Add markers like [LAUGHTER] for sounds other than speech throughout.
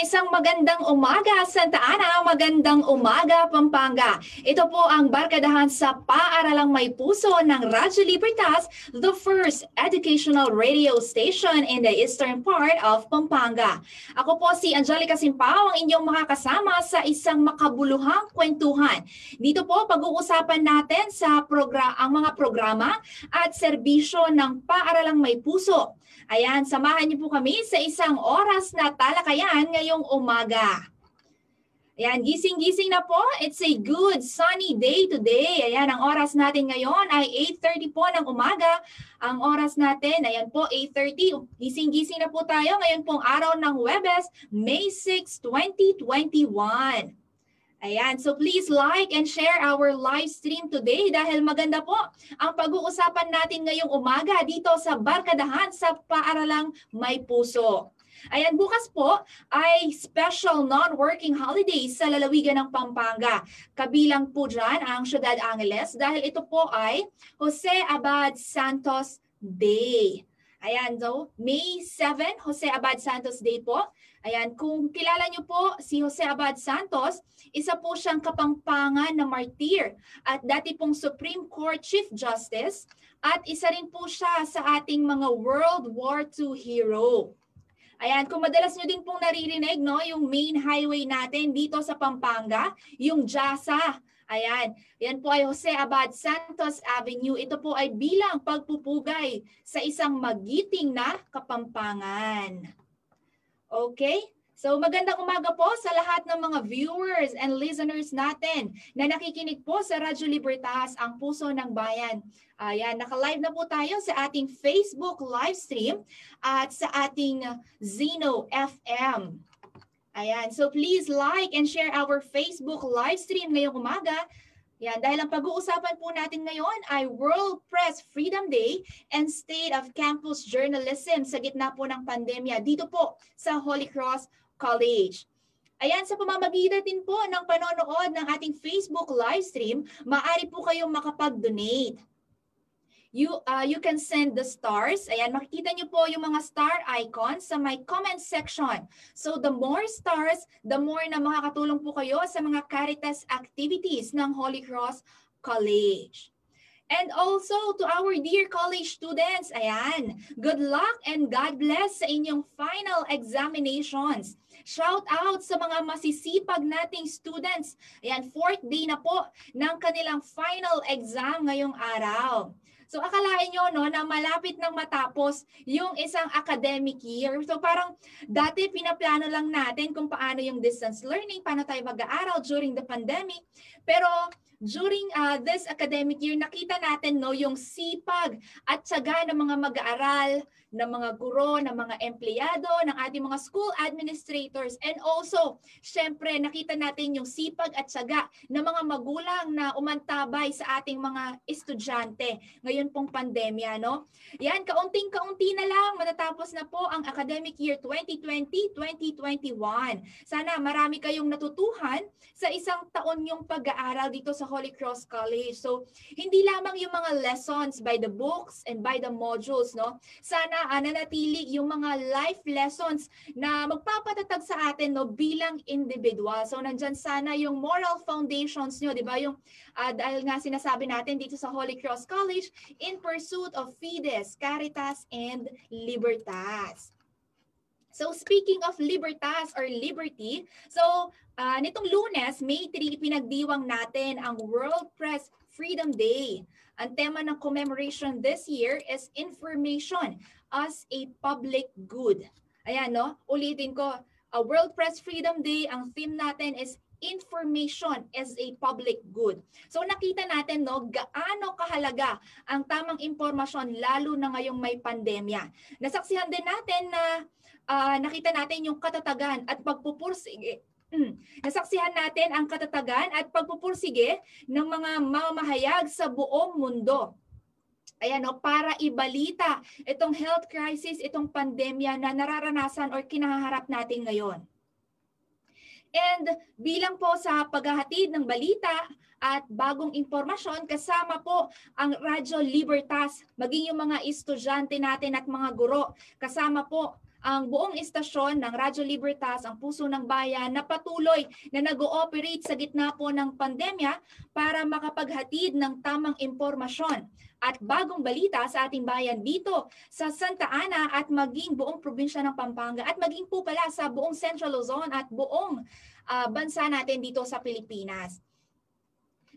isang magandang umaga Santa Ana, magandang umaga Pampanga. Ito po ang barkadahan sa Paaralang May Puso ng Radyo Libertas, the first educational radio station in the eastern part of Pampanga. Ako po si Angelica Simpao, ang inyong makakasama sa isang makabuluhang kwentuhan. Dito po pag-uusapan natin sa progra ang mga programa at serbisyo ng Paaralang May Puso. Ayan, samahan niyo po kami sa isang oras na talakayan ngayong umaga. Ayan, gising-gising na po. It's a good sunny day today. Ayan, ang oras natin ngayon ay 8.30 po ng umaga. Ang oras natin, ayan po, 8.30. Gising-gising na po tayo ngayon pong araw ng Webes, May 6, 2021. Ayan, so please like and share our live stream today dahil maganda po ang pag-uusapan natin ngayong umaga dito sa Barkadahan sa Paaralang May Puso. Ayan, bukas po ay special non-working holidays sa lalawigan ng Pampanga. Kabilang po dyan ang Ciudad Angeles dahil ito po ay Jose Abad Santos Day. Ayan, so May 7, Jose Abad Santos Day po. Ayan, kung kilala niyo po si Jose Abad Santos, isa po siyang kapampangan na martir at dati pong Supreme Court Chief Justice at isa rin po siya sa ating mga World War II hero. Ayan, kung madalas nyo din pong naririnig, no, yung main highway natin dito sa Pampanga, yung JASA. Ayan, yan po ay Jose Abad Santos Avenue. Ito po ay bilang pagpupugay sa isang magiting na kapampangan. Okay? So magandang umaga po sa lahat ng mga viewers and listeners natin na nakikinig po sa Radyo Libertas, ang puso ng bayan. Ayan, naka-live na po tayo sa ating Facebook live stream at sa ating Zeno FM. Ayan, so please like and share our Facebook live stream ngayong umaga. Yan, dahil ang pag-uusapan po natin ngayon ay World Press Freedom Day and State of Campus Journalism sa gitna po ng pandemya dito po sa Holy Cross College. Ayan, sa pamamagitan din po ng panonood ng ating Facebook live stream, maaari po kayong makapag-donate. You, uh, you can send the stars. Ayan, makikita niyo po yung mga star icons sa my comment section. So the more stars, the more na makakatulong po kayo sa mga Caritas activities ng Holy Cross College. And also to our dear college students, ayan, good luck and God bless sa inyong final examinations. Shout out sa mga masisipag nating students. Ayan, fourth day na po ng kanilang final exam ngayong araw. So akalain nyo no, na malapit nang matapos yung isang academic year. So parang dati pinaplano lang natin kung paano yung distance learning, paano tayo mag-aaral during the pandemic. Pero during uh, this academic year, nakita natin no, yung sipag at tsaga ng mga mag-aaral, ng mga guro, ng mga empleyado, ng ating mga school administrators. And also, syempre, nakita natin yung sipag at tsaga ng mga magulang na umantabay sa ating mga estudyante ngayon pong pandemya. No? Yan, kaunting-kaunti na lang, matatapos na po ang academic year 2020-2021. Sana marami kayong natutuhan sa isang taon yung pag-aaral dito sa Holy Cross College. So, hindi lamang yung mga lessons by the books and by the modules, no? Sana uh, nanatili yung mga life lessons na magpapatatag sa atin no bilang individual. So nandyan sana yung moral foundations nyo, di ba? Yung uh, dahil nga sinasabi natin dito sa Holy Cross College, in pursuit of Fides, Caritas, and Libertas. So speaking of libertas or liberty, so uh, nitong lunes, May 3, pinagdiwang natin ang World Press Freedom Day. Ang tema ng commemoration this year is information as a public good. Ayan, no? Ulitin ko, a World Press Freedom Day, ang theme natin is information as a public good. So nakita natin no gaano kahalaga ang tamang impormasyon lalo na ngayong may pandemya. Nasaksihan din natin na uh, nakita natin yung katatagan at pagpupursige Nasaksihan natin ang katatagan at pagpupursige ng mga mamamahayag sa buong mundo. Ayan no, para ibalita itong health crisis, itong pandemya na nararanasan or kinaharap natin ngayon. And bilang po sa paghahatid ng balita at bagong impormasyon, kasama po ang Radyo Libertas, maging yung mga estudyante natin at mga guro. Kasama po ang buong istasyon ng Radyo Libertas, ang puso ng bayan, na patuloy na nag-ooperate sa gitna po ng pandemya para makapaghatid ng tamang impormasyon at bagong balita sa ating bayan dito sa Santa Ana at maging buong probinsya ng Pampanga at maging po pala sa buong Central Luzon at buong uh, bansa natin dito sa Pilipinas.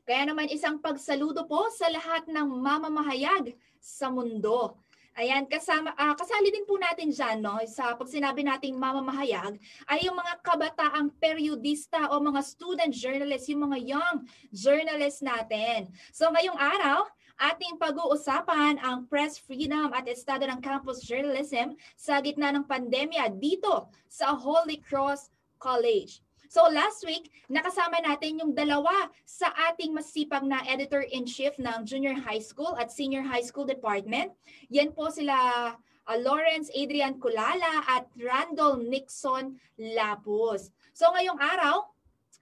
Kaya naman isang pagsaludo po sa lahat ng mamamahayag sa mundo. Ayan, kasama, uh, kasali din po natin dyan, no, sa pag sinabi nating mamamahayag, ay yung mga kabataang periodista o mga student journalists, yung mga young journalists natin. So ngayong araw, ating pag-uusapan ang press freedom at estado ng campus journalism sa gitna ng pandemya dito sa Holy Cross College. So last week, nakasama natin yung dalawa sa ating masipag na editor-in-chief ng junior high school at senior high school department. Yan po sila uh, Lawrence Adrian Kulala at Randall Nixon Lapus. So ngayong araw,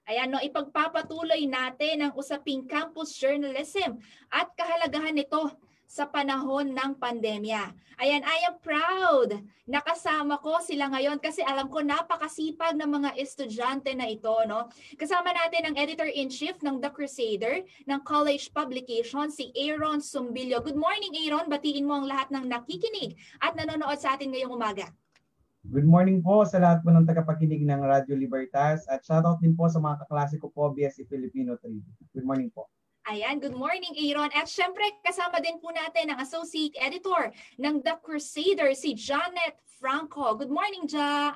Ayan, no, ipagpapatuloy natin ang usaping campus journalism at kahalagahan nito sa panahon ng pandemya. Ayan, I am proud. Nakasama ko sila ngayon kasi alam ko napakasipag ng mga estudyante na ito. No? Kasama natin ang editor-in-chief ng The Crusader ng college publication, si Aaron Sumbilio. Good morning, Aaron. Batiin mo ang lahat ng nakikinig at nanonood sa atin ngayong umaga. Good morning po sa lahat po ng tagapakinig ng Radio Libertas at shoutout din po sa mga kaklase ko po BSC Filipino 3. Good morning po. Ayan, good morning Aaron. At syempre kasama din po natin ang Associate Editor ng The Crusader, si Janet Franco. Good morning, Ja!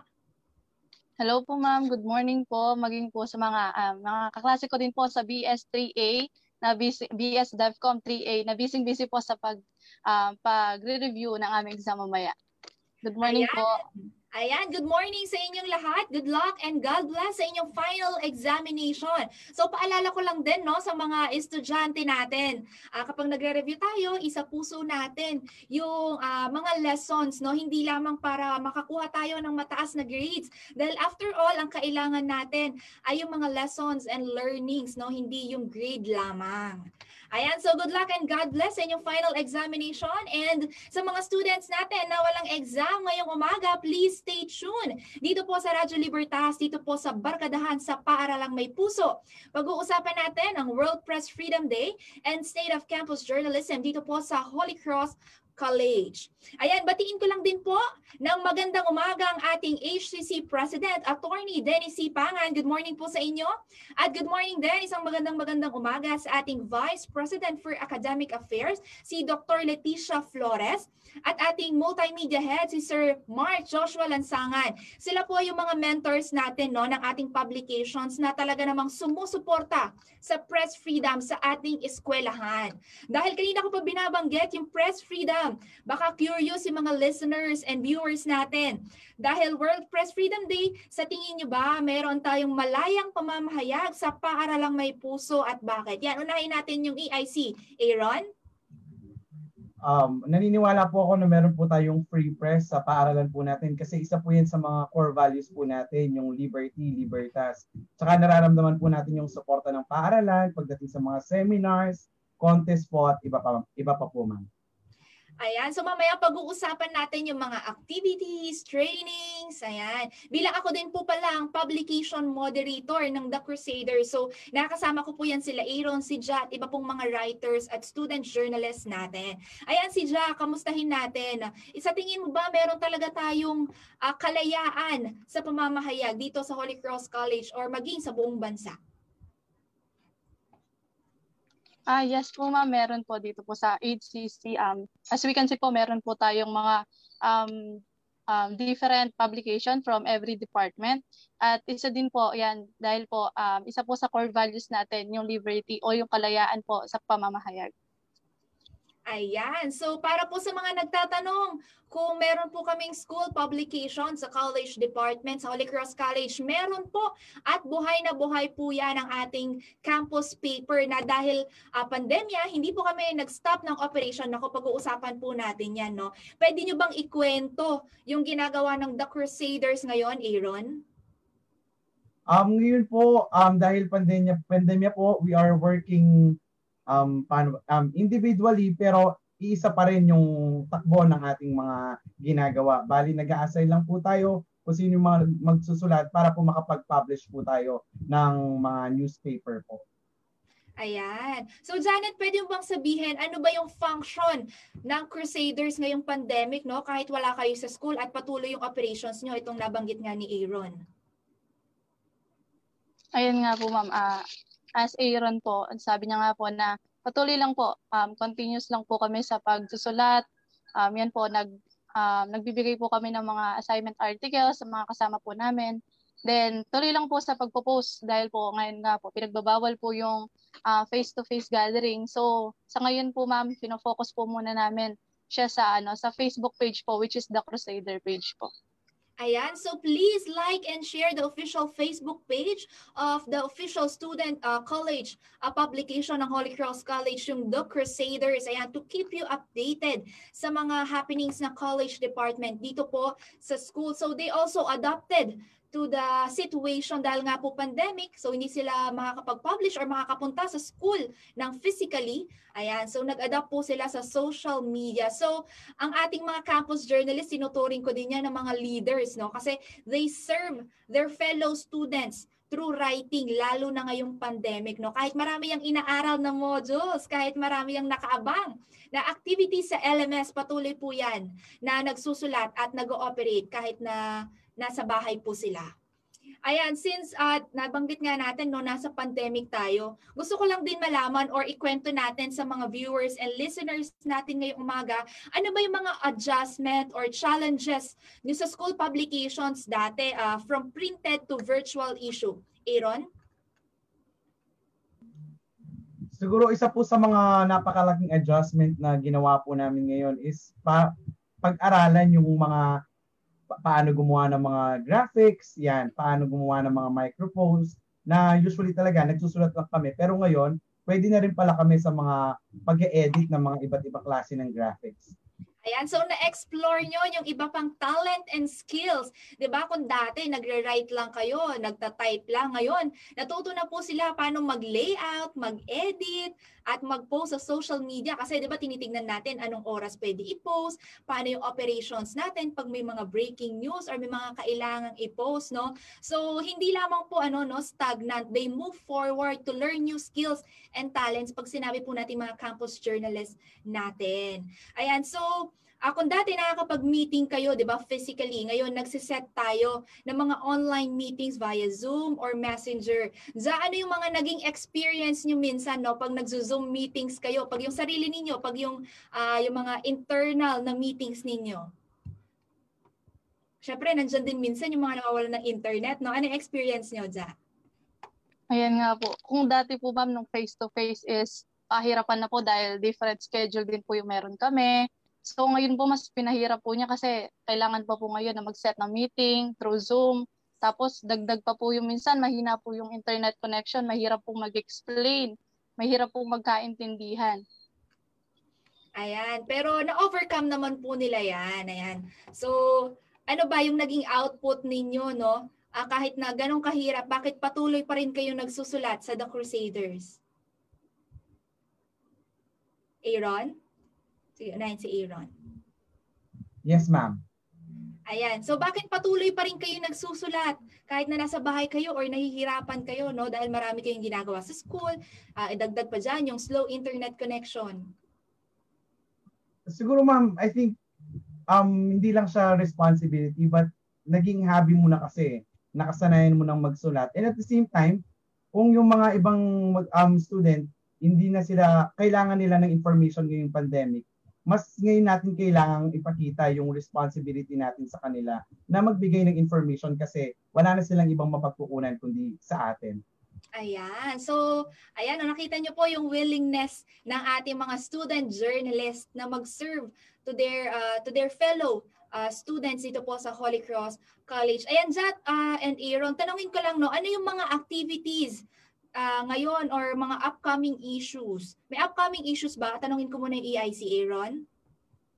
Hello po ma'am, good morning po. Maging po sa mga um, mga kaklase ko din po sa BS3A na BS DevCom 3A na busy busy po sa pag um, pagre-review ng aming exam mamaya. Good morning Ayan. po. Ayan, good morning sa inyong lahat. Good luck and God bless sa inyong final examination. So paalala ko lang din no sa mga estudyante natin. Uh, kapag nagre-review tayo, isa puso natin yung uh, mga lessons no, hindi lamang para makakuha tayo ng mataas na grades. Dahil after all, ang kailangan natin ay yung mga lessons and learnings no, hindi yung grade lamang. Ayan, so good luck and God bless sa inyong final examination. And sa mga students natin na walang exam ngayong umaga, please stay tuned. Dito po sa Radyo Libertas, dito po sa Barkadahan sa Paaralang May Puso. Pag-uusapan natin ang World Press Freedom Day and State of Campus Journalism dito po sa Holy Cross College. Ayan, batiin ko lang din po ng magandang umaga ang ating HCC President, Attorney Dennis C. Pangan. Good morning po sa inyo. At good morning din, isang magandang magandang umaga sa ating Vice President for Academic Affairs, si Dr. Leticia Flores, at ating multimedia head, si Sir Mark Joshua Lansangan. Sila po yung mga mentors natin no, ng ating publications na talaga namang sumusuporta sa press freedom sa ating eskwelahan. Dahil kanina ko pa binabanggit yung press freedom freedom. Baka curious yung mga listeners and viewers natin. Dahil World Press Freedom Day, sa tingin nyo ba meron tayong malayang pamamahayag sa paaralang may puso at bakit? Yan, unahin natin yung EIC. Aaron? Um, naniniwala po ako na meron po tayong free press sa paaralan po natin kasi isa po yan sa mga core values po natin, yung liberty, libertas. Tsaka nararamdaman po natin yung suporta ng paaralan pagdating sa mga seminars, contest po at iba pa, iba pa po ma'am. Ayan, so mamaya pag-uusapan natin yung mga activities, trainings, ayan. Bilang ako din po pala ang publication moderator ng The Crusader. So nakasama ko po yan sila Aaron, si Ja, at iba pong mga writers at student journalists natin. Ayan si Ja, kamustahin natin. Isa tingin mo ba meron talaga tayong uh, kalayaan sa pamamahayag dito sa Holy Cross College or maging sa buong bansa? Ah, yes po ma'am, meron po dito po sa HCC. Um, as we can see po, meron po tayong mga um, um, different publication from every department. At isa din po, yan, dahil po, um, isa po sa core values natin, yung liberty o yung kalayaan po sa pamamahayag. Ayan. So para po sa mga nagtatanong, kung meron po kaming school publication sa college department, sa Holy Cross College, meron po at buhay na buhay po yan ang ating campus paper na dahil uh, pandemya, hindi po kami nag-stop ng operation. Naku, pag-uusapan po natin yan. No? Pwede nyo bang ikwento yung ginagawa ng The Crusaders ngayon, Aaron? Um, ngayon po, um, dahil pandemya, pandemya po, we are working um, paano, um, individually pero iisa pa rin yung takbo ng ating mga ginagawa. Bali, nag-a-assign lang po tayo kung sino yung mga magsusulat para po makapag-publish po tayo ng mga newspaper po. Ayan. So Janet, pwede mo bang sabihin ano ba yung function ng Crusaders ngayong pandemic, no? Kahit wala kayo sa school at patuloy yung operations nyo, itong nabanggit nga ni Aaron. Ayun nga po ma'am, uh, as Aaron po, sabi niya nga po na patuloy lang po, um, continuous lang po kami sa pagsusulat. Um, yan po, nag, um, nagbibigay po kami ng mga assignment articles sa mga kasama po namin. Then, tuloy lang po sa pagpo-post dahil po ngayon nga po, pinagbabawal po yung uh, face-to-face gathering. So, sa ngayon po ma'am, focus po muna namin siya sa ano sa Facebook page po which is the Crusader page po. Ayan, so please like and share the official Facebook page of the official student uh, college uh, publication ng Holy Cross College, yung The Crusaders. Ayan, to keep you updated sa mga happenings na college department dito po sa school. So they also adopted to the situation dahil nga po pandemic, so hindi sila makakapag-publish or makakapunta sa school ng physically. Ayan, so nag-adapt po sila sa social media. So, ang ating mga campus journalists, sinuturing ko din yan ng mga leaders, no? Kasi they serve their fellow students through writing, lalo na ngayong pandemic. No? Kahit marami yung inaaral na modules, kahit marami yung nakaabang na activities sa LMS, patuloy po yan na nagsusulat at nag-ooperate kahit na nasa bahay po sila. Ayan, since uh, nabanggit nga natin no nasa pandemic tayo, gusto ko lang din malaman or ikwento natin sa mga viewers and listeners natin ngayong umaga, ano ba yung mga adjustment or challenges niyo sa school publications dati uh, from printed to virtual issue? Aaron? Siguro isa po sa mga napakalaking adjustment na ginawa po namin ngayon is pa pag-aralan yung mga pa- paano gumawa ng mga graphics, yan, paano gumawa ng mga microphones, na usually talaga nagsusulat lang kami. Pero ngayon, pwede na rin pala kami sa mga pag-edit ng mga iba't ibang klase ng graphics. Ayan, so na-explore nyo yung iba pang talent and skills. ba Kung dati nagre-write lang kayo, nagta-type lang. Ngayon, natuto na po sila paano mag-layout, mag-edit, at mag-post sa social media kasi 'di ba tinitingnan natin anong oras pwede i-post, paano yung operations natin pag may mga breaking news or may mga kailangang i-post, no? So hindi lamang po ano no stagnant, they move forward to learn new skills and talents pag sinabi po natin mga campus journalists natin. Ayan, so Uh, kung dati nakakapag-meeting kayo, di ba, physically, ngayon nagsiset tayo ng mga online meetings via Zoom or Messenger. Za, ano yung mga naging experience nyo minsan, no, pag nagzo-Zoom meetings kayo, pag yung sarili ninyo, pag yung, uh, yung mga internal na meetings ninyo? Siyempre, nandyan din minsan yung mga nawawalan ng internet, no? Ano yung experience nyo, Za? Ayan nga po. Kung dati po, ma'am, nung face-to-face is pahirapan na po dahil different schedule din po yung meron kami So ngayon po mas pinahirap po niya kasi kailangan pa po ngayon na mag-set ng meeting through Zoom. Tapos dagdag pa po yung minsan mahina po yung internet connection, mahirap po mag-explain, mahirap po magkaintindihan. Ayan, pero na-overcome naman po nila yan. Ayan. So, ano ba yung naging output ninyo, no? Ah, kahit na ganong kahirap, bakit patuloy pa rin kayo nagsusulat sa The Crusaders? Aaron? Si, unahin si Aaron. Yes, ma'am. Ayan. So bakit patuloy pa rin kayo nagsusulat kahit na nasa bahay kayo or nahihirapan kayo no dahil marami kayong ginagawa sa school, uh, idagdag pa diyan yung slow internet connection. Siguro ma'am, I think um hindi lang siya responsibility but naging hobby mo na kasi nakasanayan mo nang magsulat. And at the same time, kung yung mga ibang um, student hindi na sila kailangan nila ng information ngayong pandemic, mas ngayon natin kailangang ipakita yung responsibility natin sa kanila na magbigay ng information kasi wala na silang ibang mapagkukunan kundi sa atin. Ayan. So, ayan, nakita niyo po yung willingness ng ating mga student journalists na mag-serve to their uh, to their fellow uh, students dito po sa Holy Cross College. Ayan, Jat uh, and Aaron, tanongin ko lang, no, ano yung mga activities uh, ngayon or mga upcoming issues. May upcoming issues ba? Tanungin ko muna yung EIC, Aaron.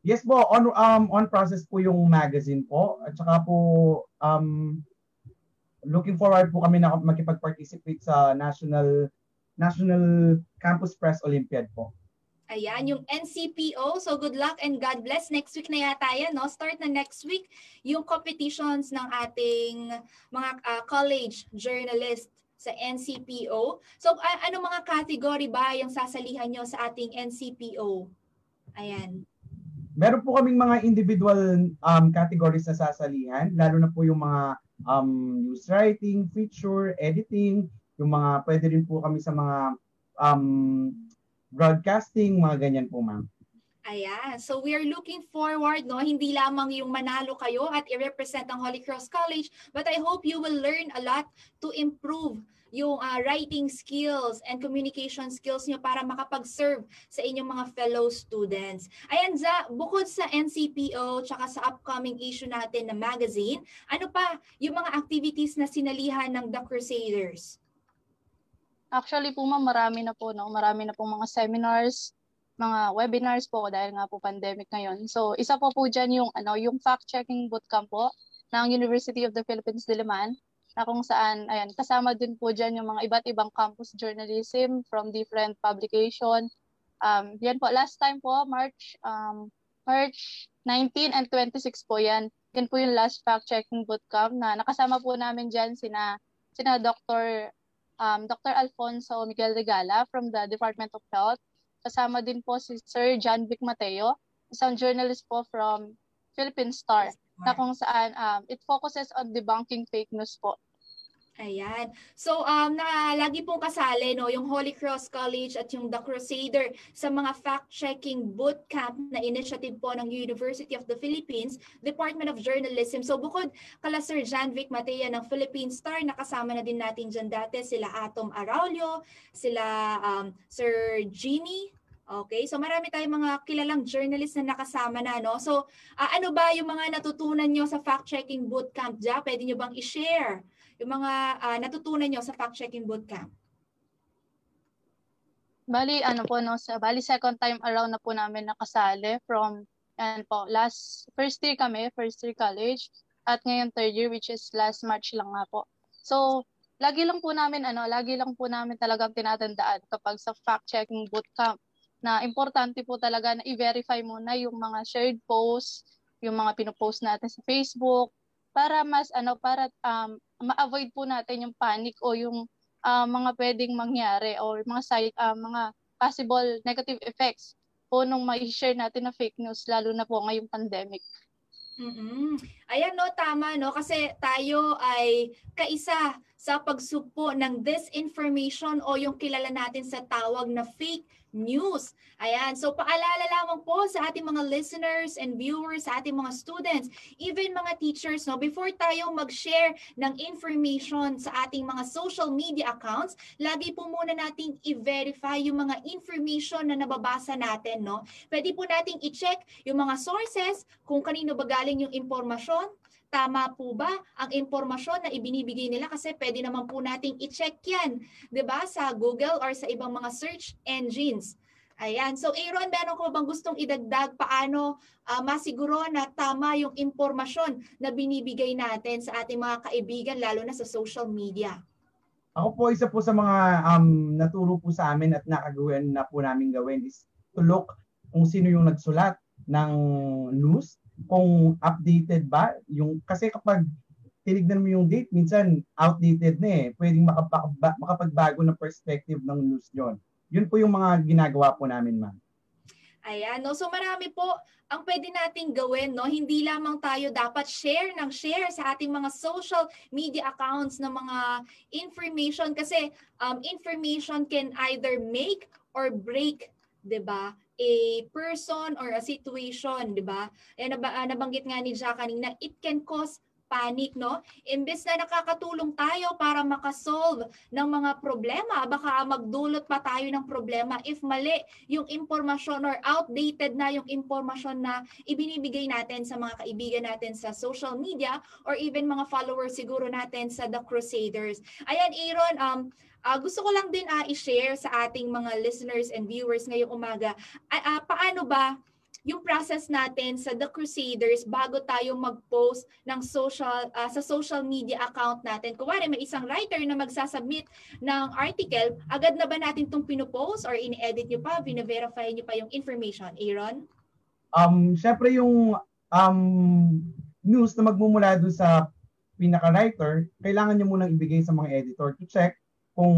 Yes po, on um on process po yung magazine po at saka po um looking forward po kami na makipag-participate sa National National Campus Press Olympiad po. Ayan, yung NCPO. So good luck and God bless. Next week na yata yan, no? Start na next week yung competitions ng ating mga uh, college journalist sa NCPO. So uh, ano mga category ba yung sasalihan nyo sa ating NCPO? Ayan. Meron po kaming mga individual um, categories na sasalihan, lalo na po yung mga um, news writing, feature, editing, yung mga pwede rin po kami sa mga um, broadcasting, mga ganyan po ma'am. Ayan. So we are looking forward, no? Hindi lamang yung manalo kayo at i-represent ang Holy Cross College, but I hope you will learn a lot to improve yung uh, writing skills and communication skills nyo para makapag-serve sa inyong mga fellow students. Ayan, za, bukod sa NCPO tsaka sa upcoming issue natin na magazine, ano pa yung mga activities na sinalihan ng The Crusaders? Actually po ma'am, marami na po, no? Marami na po mga seminars, mga webinars po dahil nga po pandemic ngayon. So, isa po po dyan yung, ano, yung fact-checking bootcamp po ng University of the Philippines, Diliman, na kung saan, ayan, kasama din po dyan yung mga iba't ibang campus journalism from different publication. Um, yan po, last time po, March, um, March 19 and 26 po yan. Yan po yung last fact-checking bootcamp na nakasama po namin dyan sina, sina Dr um, Dr. Alfonso Miguel Regala from the Department of Health. Kasama din po si Sir John Vic Mateo, isang journalist po from Philippine Star, na kung saan um, it focuses on debunking fake news po. Ayan. So um na lagi pong kasali no yung Holy Cross College at yung The Crusader sa mga fact-checking bootcamp na initiative po ng University of the Philippines, Department of Journalism. So bukod kala Sir Jan Vic Matea ng Philippine Star, nakasama na din natin dyan dati sila Atom Araulio, sila um, Sir Jimmy Okay, so marami tayong mga kilalang journalist na nakasama na, no? So, uh, ano ba yung mga natutunan nyo sa fact-checking bootcamp dyan? Pwede nyo bang i-share? yung mga uh, natutunan nyo sa fact-checking bootcamp? Bali, ano po, no, sa, bali second time around na po namin nakasali from, yan po, last, first year kami, first year college, at ngayon third year, which is last March lang nga po. So, lagi lang po namin, ano, lagi lang po namin talagang tinatandaan kapag sa fact-checking bootcamp na importante po talaga na i-verify muna yung mga shared posts, yung mga pinopost natin sa Facebook, para mas ano para um, ma-avoid po natin yung panic o yung uh, mga pwedeng mangyari or mga side, uh, mga possible negative effects po nung mai-share natin na fake news lalo na po ngayong pandemic. Mm-hmm. Ayan no, tama no kasi tayo ay kaisa sa pagsugpo ng disinformation o yung kilala natin sa tawag na fake news. Ayan, so paalala lamang po sa ating mga listeners and viewers, sa ating mga students, even mga teachers, no, before tayo mag-share ng information sa ating mga social media accounts, lagi po muna nating i-verify yung mga information na nababasa natin, no. Pwede po nating i-check yung mga sources, kung kanino ba galing yung impormasyon, tama po ba ang impormasyon na ibinibigay nila kasi pwede naman po nating i-check yan, 'di ba, sa Google or sa ibang mga search engines. Ayan. So Aaron, meron ko bang gustong idagdag paano uh, masiguro na tama yung impormasyon na binibigay natin sa ating mga kaibigan lalo na sa social media? Ako po isa po sa mga um, naturo po sa amin at nakagawin na po namin gawin is to look kung sino yung nagsulat ng news kung updated ba yung kasi kapag tinignan mo yung date minsan outdated na eh pwedeng makapag, makapagbago ng perspective ng news yon yun po yung mga ginagawa po namin ma'am Ayan, no? So marami po ang pwede nating gawin, no? Hindi lamang tayo dapat share ng share sa ating mga social media accounts ng mga information kasi um, information can either make or break, 'di ba? a person or a situation, di ba? Eh, nab- nabanggit nga ni Jack kanina, it can cause panic, no? Imbes na nakakatulong tayo para makasolve ng mga problema, baka magdulot pa tayo ng problema if mali yung impormasyon or outdated na yung impormasyon na ibinibigay natin sa mga kaibigan natin sa social media or even mga followers siguro natin sa The Crusaders. Ayan, Aaron, um, Uh, gusto ko lang din uh, i-share sa ating mga listeners and viewers ngayong umaga, uh, uh, paano ba yung process natin sa The Crusaders bago tayo mag-post ng social uh, sa social media account natin. Kuwari may isang writer na magsasubmit ng article, agad na ba natin itong pinopost or in-edit nyo pa, bine-verify nyo pa yung information? Aaron? Um, syempre yung um, news na magmumula doon sa pinaka-writer, kailangan nyo munang ibigay sa mga editor to check kung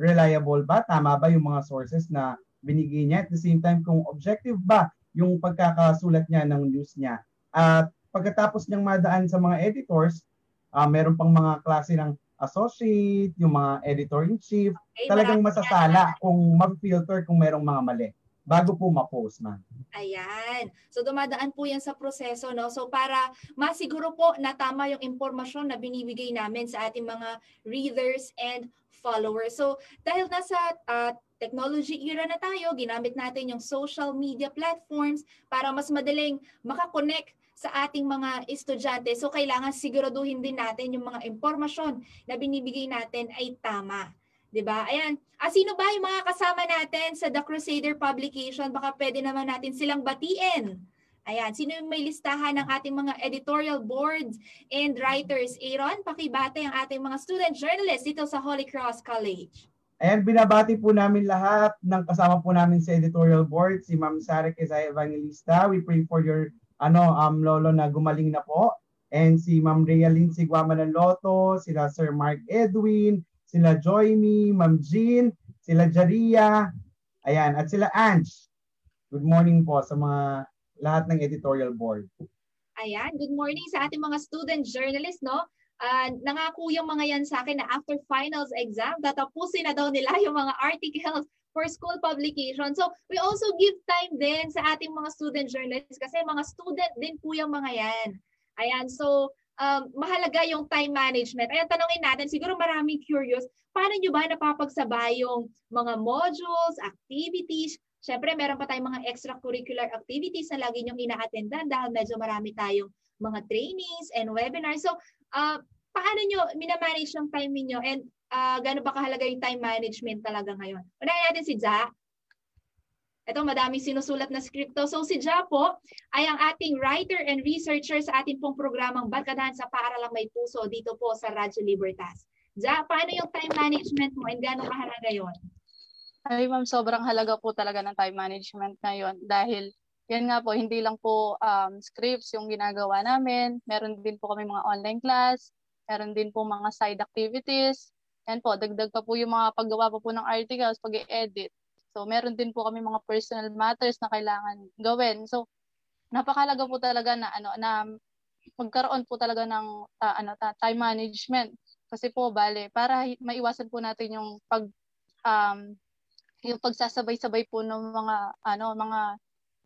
reliable ba, tama ba yung mga sources na binigay niya. At the same time, kung objective ba yung pagkakasulat niya ng news niya. At pagkatapos niyang madaan sa mga editors, uh, meron pang mga klase ng associate, yung mga editor-in-chief, okay, talagang masasala kung mag-filter kung merong mga mali bago po ma-post, ma'am. Ayan. So dumadaan po yan sa proseso, no? So para masiguro po na tama yung impormasyon na binibigay namin sa ating mga readers and followers. So dahil nasa uh, technology era na tayo, ginamit natin yung social media platforms para mas madaling makakonect sa ating mga estudyante. So kailangan siguraduhin din natin yung mga impormasyon na binibigay natin ay tama. 'Di ba? Ayan. Ah, sino ba yung mga kasama natin sa The Crusader publication? Baka pwede naman natin silang batiin. Ayan, sino yung may listahan ng ating mga editorial boards and writers? Aaron, pakibate ang ating mga student journalists dito sa Holy Cross College. Ayan, binabati po namin lahat ng kasama po namin sa editorial board, si Ma'am Sara Quezay Evangelista. We pray for your ano, um, lolo na gumaling na po. And si Ma'am Rhea Lindsay Guama ng Loto, sila Sir Mark Edwin, sila Joyme, Ma'am Jean, sila Jaria, ayan, at sila Ange. Good morning po sa mga lahat ng editorial board. Ayan, good morning sa ating mga student journalists, no? uh, nangako yung mga yan sa akin na after finals exam, tatapusin na daw nila yung mga articles for school publication. So, we also give time din sa ating mga student journalists kasi mga student din po yung mga yan. Ayan, so um, mahalaga yung time management. Ayan, tanongin natin, siguro maraming curious, paano nyo ba napapagsabay yung mga modules, activities, Siyempre, meron pa tayong mga extracurricular activities na lagi nyong ina-attendan dahil medyo marami tayong mga trainings and webinars. So, uh, paano nyo minamanage yung time niyo and uh, gaano ba kahalaga yung time management talaga ngayon? Unahin natin si Ja. Ito, madaming sinusulat na skripto. So si Ja po ay ang ating writer and researcher sa ating pong programang Barkadahan sa Paaralang May Puso dito po sa Radyo Libertas. Ja, paano yung time management mo and gaano kahalaga yon? Ay ma'am, sobrang halaga po talaga ng time management ngayon dahil yan nga po, hindi lang po um, scripts yung ginagawa namin. Meron din po kami mga online class. Meron din po mga side activities. Yan po, dagdag pa po yung mga paggawa pa po ng articles, pag-edit. So, meron din po kami mga personal matters na kailangan gawin. So, napakalaga po talaga na ano na magkaroon po talaga ng uh, ano ta, time management kasi po bale para maiwasan po natin yung pag um, yung pagsasabay-sabay po ng mga ano mga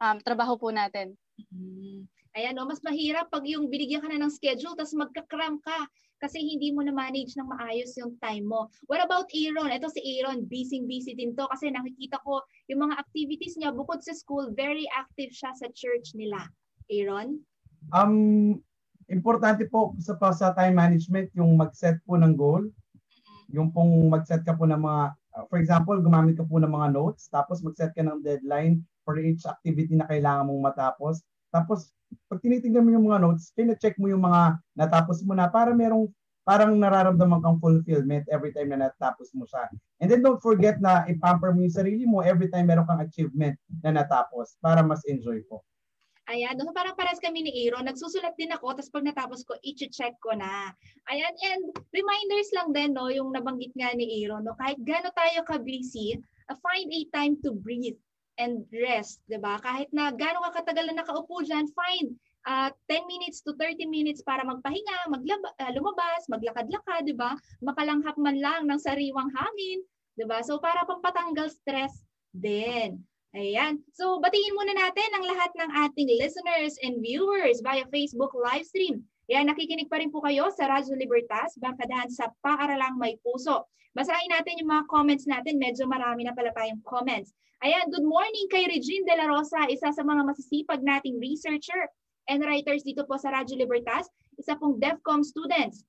um, trabaho po natin. Mm-hmm. Ayan, no, mas mahirap pag yung binigyan ka na ng schedule tapos magka-cram ka kasi hindi mo na manage ng maayos yung time mo. What about Aaron? Ito si Aaron, busy-busy din to kasi nakikita ko yung mga activities niya bukod sa school, very active siya sa church nila. Aaron? Um, importante po sa, sa time management yung mag-set po ng goal. Yung pong mag-set ka po ng mga, uh, for example, gumamit ka po ng mga notes, tapos mag-set ka ng deadline for each activity na kailangan mong matapos. Tapos, pag tinitingnan mo yung mga notes, pina-check mo yung mga natapos mo na para merong parang nararamdaman kang fulfillment every time na natapos mo siya. And then don't forget na i-pamper mo yung sarili mo every time meron kang achievement na natapos para mas enjoy po. Ayan, no, parang pares kami ni Aaron. Nagsusulat din ako, tapos pag natapos ko, i-check ko na. Ayan, and reminders lang din, no, yung nabanggit nga ni Aaron, no, kahit gano'n tayo ka-busy, uh, find a time to breathe and rest, ba? Kahit na gaano ka katagal na nakaupo diyan, fine. Uh, ah, 10 minutes to 30 minutes para magpahinga, maglaba, uh, lumabas, maglakad-lakad, 'di ba? Makalanghap man lang ng sariwang hangin, 'di ba? So para pampatanggal stress din. Ayan. So, batiin muna natin ang lahat ng ating listeners and viewers via Facebook live stream. Ayan, nakikinig pa rin po kayo sa Radyo Libertas, Bangkadahan sa Paaralang May Puso. Basahin natin yung mga comments natin. Medyo marami na pala tayong comments. Ayan, good morning kay Regine De La Rosa, isa sa mga masisipag nating researcher and writers dito po sa Radyo Libertas, isa pong DEFCOM students.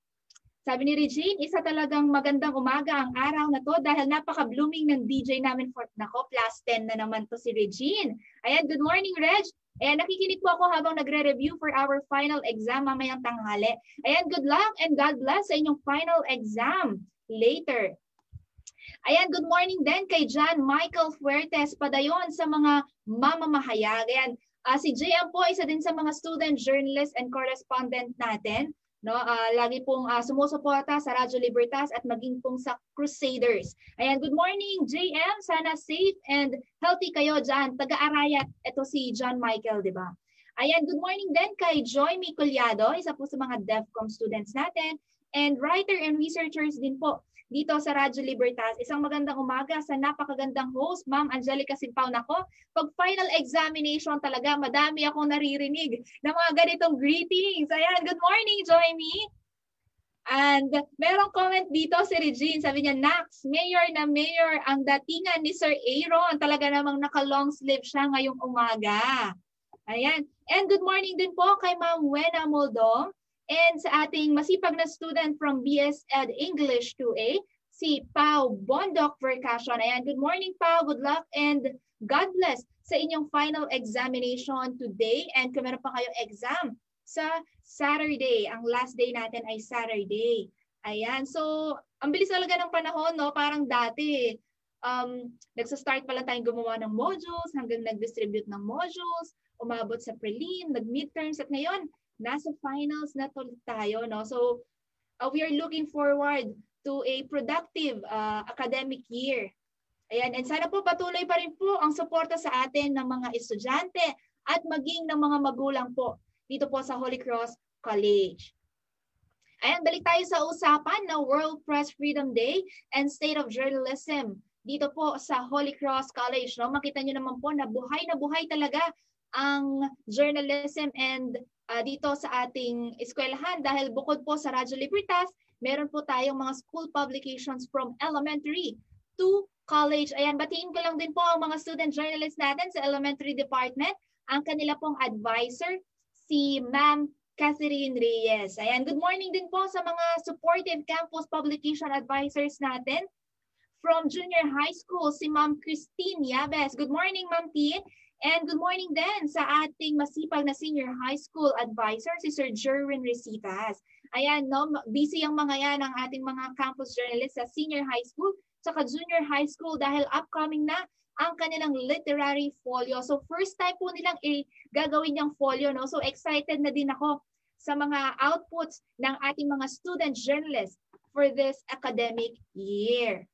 Sabi ni Regine, isa talagang magandang umaga ang araw na to dahil napaka-blooming ng DJ namin for, nako, plus 10 na naman to si Regine. Ayan, good morning, Reg. Ayan, nakikinig po ako habang nagre-review for our final exam mamayang tanghali. Ayan, good luck and God bless sa inyong final exam later. Ayan, good morning din kay John Michael Fuertes padayon sa mga mamamahayag. Ayan, uh, si JM po isa din sa mga student journalist and correspondent natin. No, uh, lagi pong uh, sumusuporta sa Radyo Libertas at maging pong sa Crusaders. Ayan, good morning JM. Sana safe and healthy kayo dyan. Taga-Arayat, ito si John Michael, di ba? Ayan, good morning din kay Joy Miculiado, isa po sa mga DevCom students natin and writer and researchers din po dito sa Radyo Libertas. Isang magandang umaga sa napakagandang host, Ma'am Angelica Simpaw. Nako, pag final examination talaga, madami akong naririnig ng mga ganitong greetings. Ayan, good morning, Joyme. And merong comment dito si Regine, sabi niya, Nax, mayor na mayor ang datingan ni Sir Aaron. Talaga namang naka-long sleeve siya ngayong umaga. Ayan. And good morning din po kay Ma'am Wena Moldong and sa ating masipag na student from BS Ed English 2A, si Pau Bondok Vercasion. Ayan, good morning Pau, good luck and God bless sa inyong final examination today and kung meron pa kayong exam sa Saturday. Ang last day natin ay Saturday. Ayan, so ang bilis talaga ng panahon, no? Parang dati, um, nagsa-start pa lang tayong gumawa ng modules hanggang nag-distribute ng modules, umabot sa prelim, nag-midterms at ngayon, nasa finals na tuloy tayo. No? So uh, we are looking forward to a productive uh, academic year. Ayan, and sana po patuloy pa rin po ang suporta sa atin ng mga estudyante at maging ng mga magulang po dito po sa Holy Cross College. Ayan, balik tayo sa usapan na World Press Freedom Day and State of Journalism dito po sa Holy Cross College. No? Makita nyo naman po na buhay na buhay talaga ang journalism and uh, dito sa ating eskwelahan dahil bukod po sa Radyo Libertas, meron po tayong mga school publications from elementary to college. Ayan, batiin ko lang din po ang mga student journalists natin sa elementary department. Ang kanila pong advisor, si Ma'am Catherine Reyes. Ayan, good morning din po sa mga supportive campus publication advisors natin. From junior high school, si Ma'am Christine Yabes. Good morning, Ma'am Tin. And good morning din sa ating masipag na senior high school advisor, si Sir Jerwin Recitas. Ayan, no, busy ang mga yan ang ating mga campus journalists sa senior high school, saka junior high school dahil upcoming na ang kanilang literary folio. So first time po nilang i-gagawin yung folio. No? So excited na din ako sa mga outputs ng ating mga student journalists for this academic year.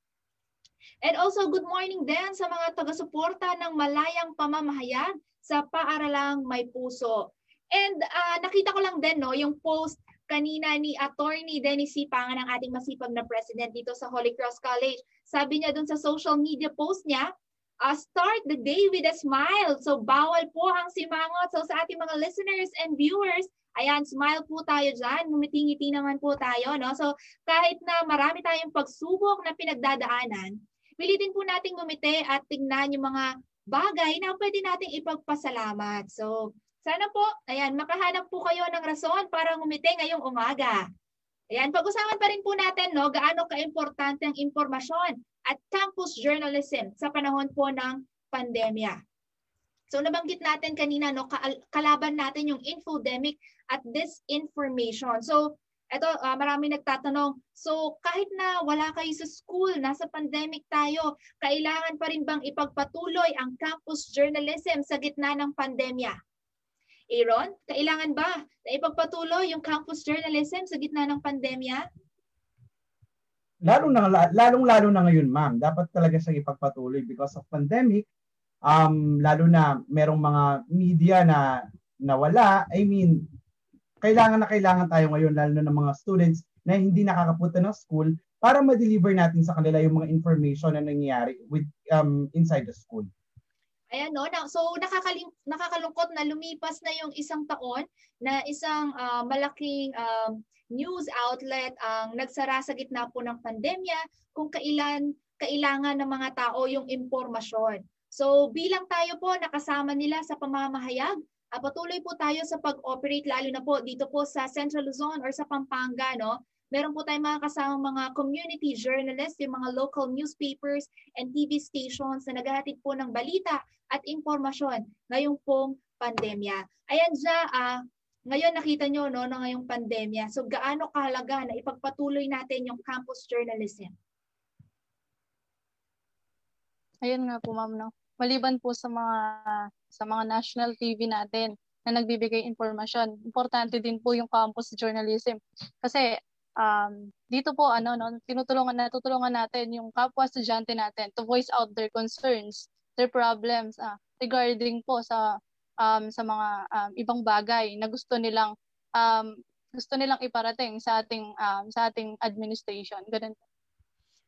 And also, good morning din sa mga taga-suporta ng malayang pamamahayag sa paaralang may puso. And uh, nakita ko lang din no, yung post kanina ni Attorney Dennis Sipangan ng ating masipag na president dito sa Holy Cross College. Sabi niya dun sa social media post niya, uh, start the day with a smile. So bawal po ang simangot. So sa ating mga listeners and viewers, ayan, smile po tayo dyan. Ngumiti-ngiti naman po tayo. No? So kahit na marami tayong pagsubok na pinagdadaanan, pilitin po natin gumiti at tingnan yung mga bagay na pwede nating ipagpasalamat. So, sana po, ayan, makahanap po kayo ng rason para ngumiti ngayong umaga. Ayan, pag-usapan pa rin po natin no, gaano ka-importante ang impormasyon at campus journalism sa panahon po ng pandemya. So nabanggit natin kanina no kalaban natin yung infodemic at disinformation. So ito, uh, marami nagtatanong, so kahit na wala kayo sa school, nasa pandemic tayo, kailangan pa rin bang ipagpatuloy ang campus journalism sa gitna ng pandemya? Aaron, kailangan ba na ipagpatuloy yung campus journalism sa gitna ng pandemya? Lalo na lalong lalo na ngayon, ma'am. Dapat talaga siyang ipagpatuloy because of pandemic. Um lalo na merong mga media na nawala. I mean, kailangan na kailangan tayo ngayon lalo na ng mga students na hindi nakakapunta ng school para ma-deliver natin sa kanila yung mga information na nangyayari with um inside the school. Ayan no, so nakakalim- nakakalungkot na lumipas na yung isang taon na isang uh, malaking um, news outlet ang nagsara sa gitna po ng pandemya kung kailan kailangan ng mga tao yung impormasyon. So bilang tayo po nakasama nila sa pamamahayag, uh, patuloy po tayo sa pag-operate lalo na po dito po sa Central Luzon or sa Pampanga no Meron po tayong mga kasamang mga community journalists, yung mga local newspapers and TV stations na naghahatid po ng balita at impormasyon ngayong pong pandemya. Ayan siya, uh, ngayon nakita nyo no, na ngayong pandemya. So gaano kahalaga na ipagpatuloy natin yung campus journalism? Ayun nga po ma'am no. Maliban po sa mga sa mga national TV natin na nagbibigay impormasyon, importante din po yung campus journalism. Kasi um, dito po ano no tinutulungan na tutulungan natin yung kapwa estudyante natin to voice out their concerns, their problems ah, regarding po sa um, sa mga um, ibang bagay na gusto nilang um, gusto nilang iparating sa ating um, sa ating administration. Ganun po.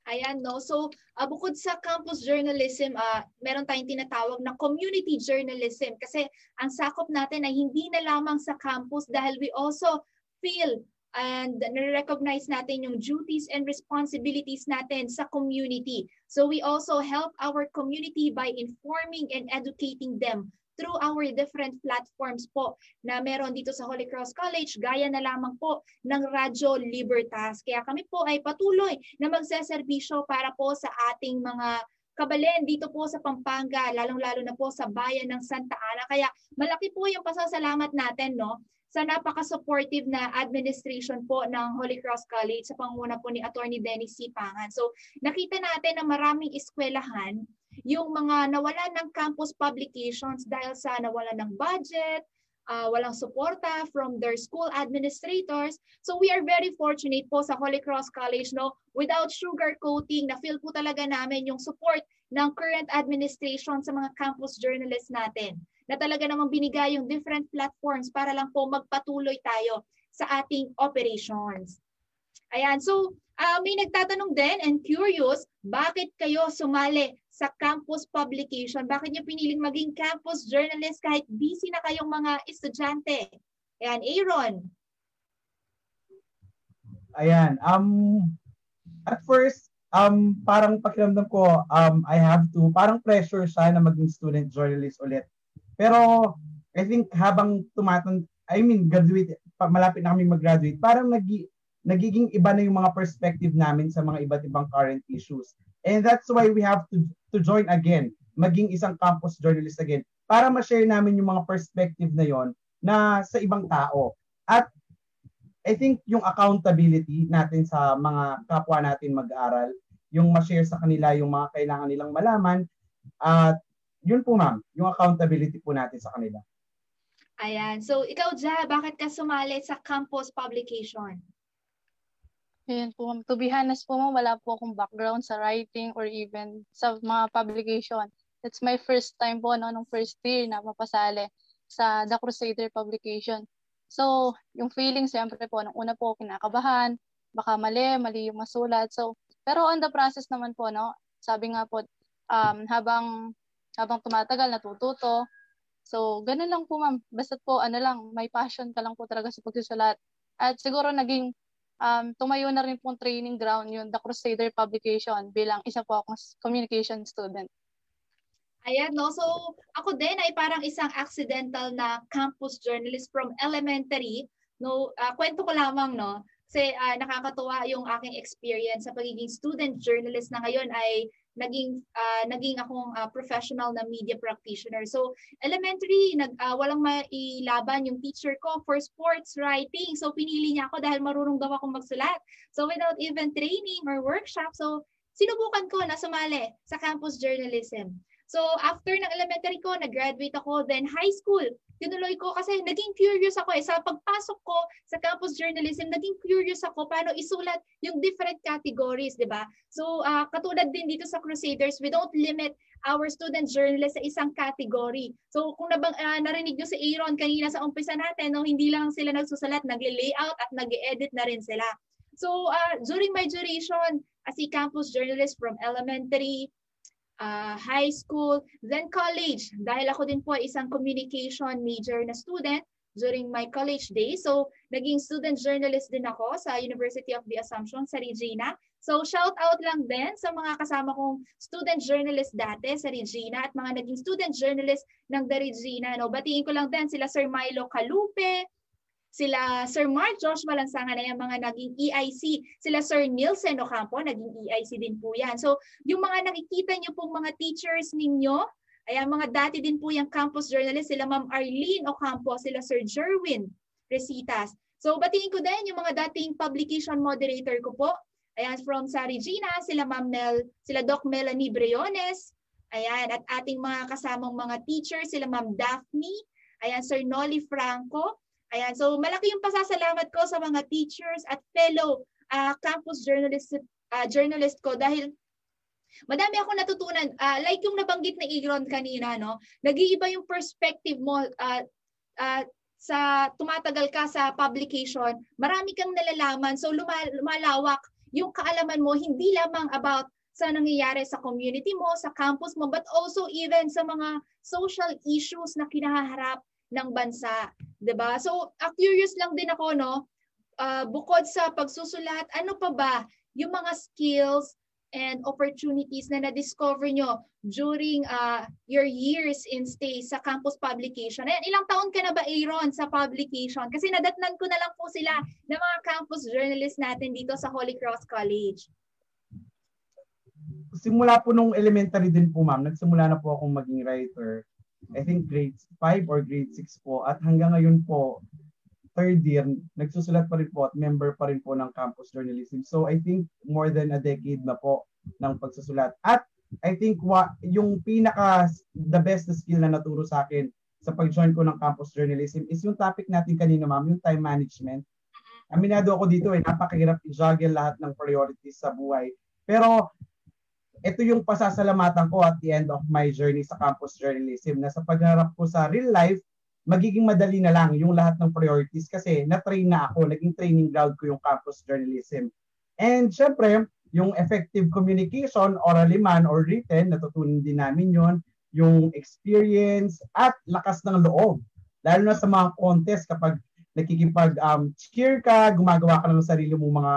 Ayan, no? So, uh, bukod sa campus journalism, uh, meron tayong tinatawag na community journalism kasi ang sakop natin ay hindi na lamang sa campus dahil we also feel and na-recognize natin yung duties and responsibilities natin sa community. So we also help our community by informing and educating them through our different platforms po na meron dito sa Holy Cross College, gaya na lamang po ng Radyo Libertas. Kaya kami po ay patuloy na magseserbisyo para po sa ating mga kabalen dito po sa Pampanga, lalong-lalo na po sa bayan ng Santa Ana. Kaya malaki po yung pasasalamat natin no sa napaka-supportive na administration po ng Holy Cross College sa panguna po ni Attorney Dennis C. Pangan. So nakita natin na maraming eskwelahan yung mga nawalan ng campus publications dahil sa nawalan ng budget, uh, walang suporta from their school administrators. So we are very fortunate po sa Holy Cross College no without sugar coating na feel po talaga namin yung support ng current administration sa mga campus journalists natin na talaga namang binigay yung different platforms para lang po magpatuloy tayo sa ating operations. Ayan, so uh, may nagtatanong din and curious, bakit kayo sumali sa campus publication? Bakit niyo piniling maging campus journalist kahit busy na kayong mga estudyante? Ayan, Aaron. Ayan, um, at first, um, parang pakiramdam ko, um, I have to, parang pressure siya na maging student journalist ulit. Pero, I think habang tumatan, I mean, graduate, malapit na kami mag-graduate, parang nag nagiging iba na yung mga perspective namin sa mga iba't ibang current issues. And that's why we have to to join again, maging isang campus journalist again, para ma-share namin yung mga perspective na yon na sa ibang tao. At I think yung accountability natin sa mga kapwa natin mag-aaral, yung ma-share sa kanila yung mga kailangan nilang malaman, at yun po ma'am, yung accountability po natin sa kanila. Ayan. So ikaw, Ja, bakit ka sumali sa campus publication? Ayan po, to be honest po, wala po akong background sa writing or even sa mga publication. It's my first time po, no, nung first year na mapasali sa The Crusader publication. So, yung feeling, siyempre po, nung una po, kinakabahan, baka mali, mali yung masulat. So, pero on the process naman po, no, sabi nga po, um, habang habang tumatagal, natututo. So, ganun lang po, ma'am. Basta po, ano lang, may passion ka lang po talaga sa pagsusulat. At siguro naging um, tumayo na rin pong training ground yung The Crusader Publication bilang isa po akong communication student. Ayan, no? So, ako din ay parang isang accidental na campus journalist from elementary. No, uh, kwento ko lamang, no? Kasi uh, nakakatuwa yung aking experience sa pagiging student journalist na ngayon ay naging uh, naging akong uh, professional na media practitioner. So elementary nag uh, walang mailaban yung teacher ko for sports writing. So pinili niya ako dahil marunong daw akong magsulat. So without even training or workshop, so sinubukan ko na sumali sa campus journalism. So after ng elementary ko, nag-graduate ako, then high school, tinuloy ko kasi naging curious ako eh. Sa pagpasok ko sa campus journalism, naging curious ako paano isulat yung different categories, di ba? So uh, katulad din dito sa Crusaders, we don't limit our student journalists sa isang category. So kung nabang, uh, narinig nyo si Aaron kanina sa umpisa natin, no, hindi lang sila nagsusulat, nagle-layout at nag-edit na rin sila. So uh, during my duration as a campus journalist from elementary, uh, high school, then college. Dahil ako din po isang communication major na student during my college days. So, naging student journalist din ako sa University of the Assumption sa Regina. So, shout out lang din sa mga kasama kong student journalist dati sa Regina at mga naging student journalist ng The Regina. No? Batiin ko lang din sila Sir Milo Calupe, sila Sir Mark Josh Malansangan ay ang mga naging EIC. Sila Sir Nielsen Ocampo, naging EIC din po yan. So, yung mga nakikita niyo pong mga teachers ninyo, ay ang mga dati din po yung campus journalist, sila Ma'am Arlene Ocampo, sila Sir Jerwin Resitas. So, batiin ko din yung mga dating publication moderator ko po. Ayan, from sa Regina, sila Ma'am Mel, sila Doc Melanie Briones, Ayan, at ating mga kasamang mga teachers, sila Ma'am Daphne, ayan, Sir Nolly Franco, Ayan, so malaki yung pasasalamat ko sa mga teachers at fellow uh, campus journalist uh, journalist ko dahil madami ako natutunan. Uh, like yung nabanggit na Igron kanina, no? Nag-iiba yung perspective mo uh, uh, sa tumatagal ka sa publication, marami kang nalalaman. So lumalawak yung kaalaman mo hindi lamang about sa nangyayari sa community mo, sa campus mo, but also even sa mga social issues na kinaharap ng bansa, 'di ba? So, uh, curious lang din ako no, uh, bukod sa pagsusulat, ano pa ba yung mga skills and opportunities na na-discover nyo during uh, your years in stay sa campus publication. Ayan, ilang taon ka na ba, Aaron, sa publication? Kasi nadatnan ko na lang po sila ng mga campus journalists natin dito sa Holy Cross College. Simula po nung elementary din po, ma'am, nagsimula na po akong maging writer. I think grade 5 or grade 6 po. At hanggang ngayon po, third year, nagsusulat pa rin po at member pa rin po ng campus journalism. So I think more than a decade na po ng pagsusulat. At I think wa, yung pinaka the best skill na naturo sa akin sa pag-join ko ng campus journalism is yung topic natin kanina ma'am, yung time management. Aminado ako dito eh, napakahirap i-juggle lahat ng priorities sa buhay. Pero ito yung pasasalamatan ko at the end of my journey sa campus journalism na sa pagharap ko sa real life, magiging madali na lang yung lahat ng priorities kasi na-train na ako, naging training ground ko yung campus journalism. And syempre, yung effective communication, orally man or written, natutunan din namin yon yung experience at lakas ng loob. Lalo na sa mga contest kapag nakikipag um, cheer ka, gumagawa ka ng sarili mong mga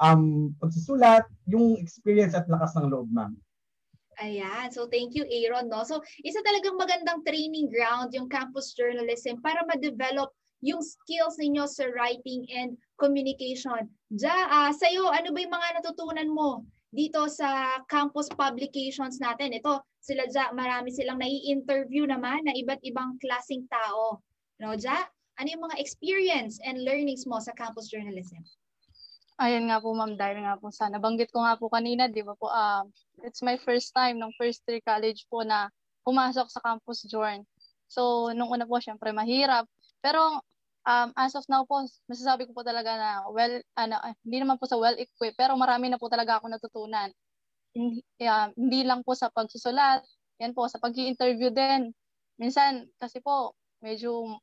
um, pagsusulat, yung experience at lakas ng loob, ma'am. Ayan. So, thank you, Aaron. No? So, isa talagang magandang training ground yung campus journalism para ma-develop yung skills ninyo sa writing and communication. Ja, uh, sa'yo, ano ba yung mga natutunan mo dito sa campus publications natin? Ito, sila Ja, marami silang nai-interview naman na iba't ibang klasing tao. No, Ja, ano yung mga experience and learnings mo sa campus journalism? Ayun nga po ma'am, dahil nga po sa nabanggit ko nga po kanina, di ba po, um, it's my first time nung first year college po na pumasok sa campus join. So, nung una po, syempre mahirap. Pero um, as of now po, masasabi ko po talaga na well, ano, eh, hindi naman po sa well-equipped, pero marami na po talaga ako natutunan. Hindi, uh, hindi lang po sa pagsusulat, yan po, sa pag interview din. Minsan, kasi po, medyo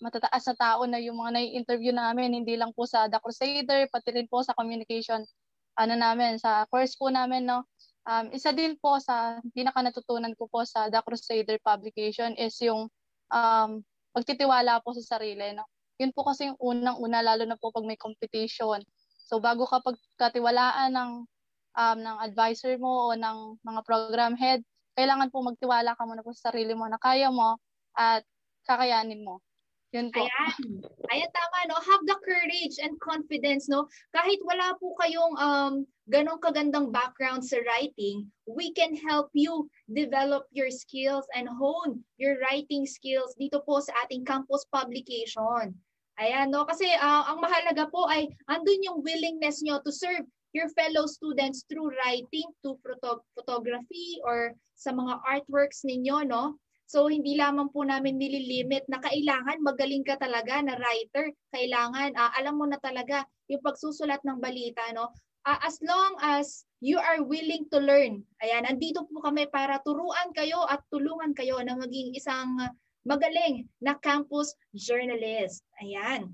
matataas na tao na yung mga nai-interview namin, hindi lang po sa The Crusader, pati rin po sa communication ano namin, sa course po namin, no. Um, isa din po sa pinaka natutunan ko po sa The Crusader publication is yung um, pagtitiwala po sa sarili, no. Yun po kasi yung unang-una, lalo na po pag may competition. So bago ka pagkatiwalaan ng um, ng advisor mo o ng mga program head, kailangan po magtiwala ka muna po sa sarili mo na kaya mo at kakayanin mo. Yun po. Ayan. Ayan, tama, no? Have the courage and confidence, no? Kahit wala po kayong um, ganong kagandang background sa writing, we can help you develop your skills and hone your writing skills dito po sa ating campus publication. Ayan, no? Kasi uh, ang mahalaga po ay andun yung willingness nyo to serve your fellow students through writing, to photo- photography, or sa mga artworks ninyo, no? So hindi lamang po namin nililimit na kailangan magaling ka talaga na writer. Kailangan uh, alam mo na talaga yung pagsusulat ng balita no. Uh, as long as you are willing to learn. Ayan, andito po kami para turuan kayo at tulungan kayo na maging isang magaling na campus journalist. Ayan.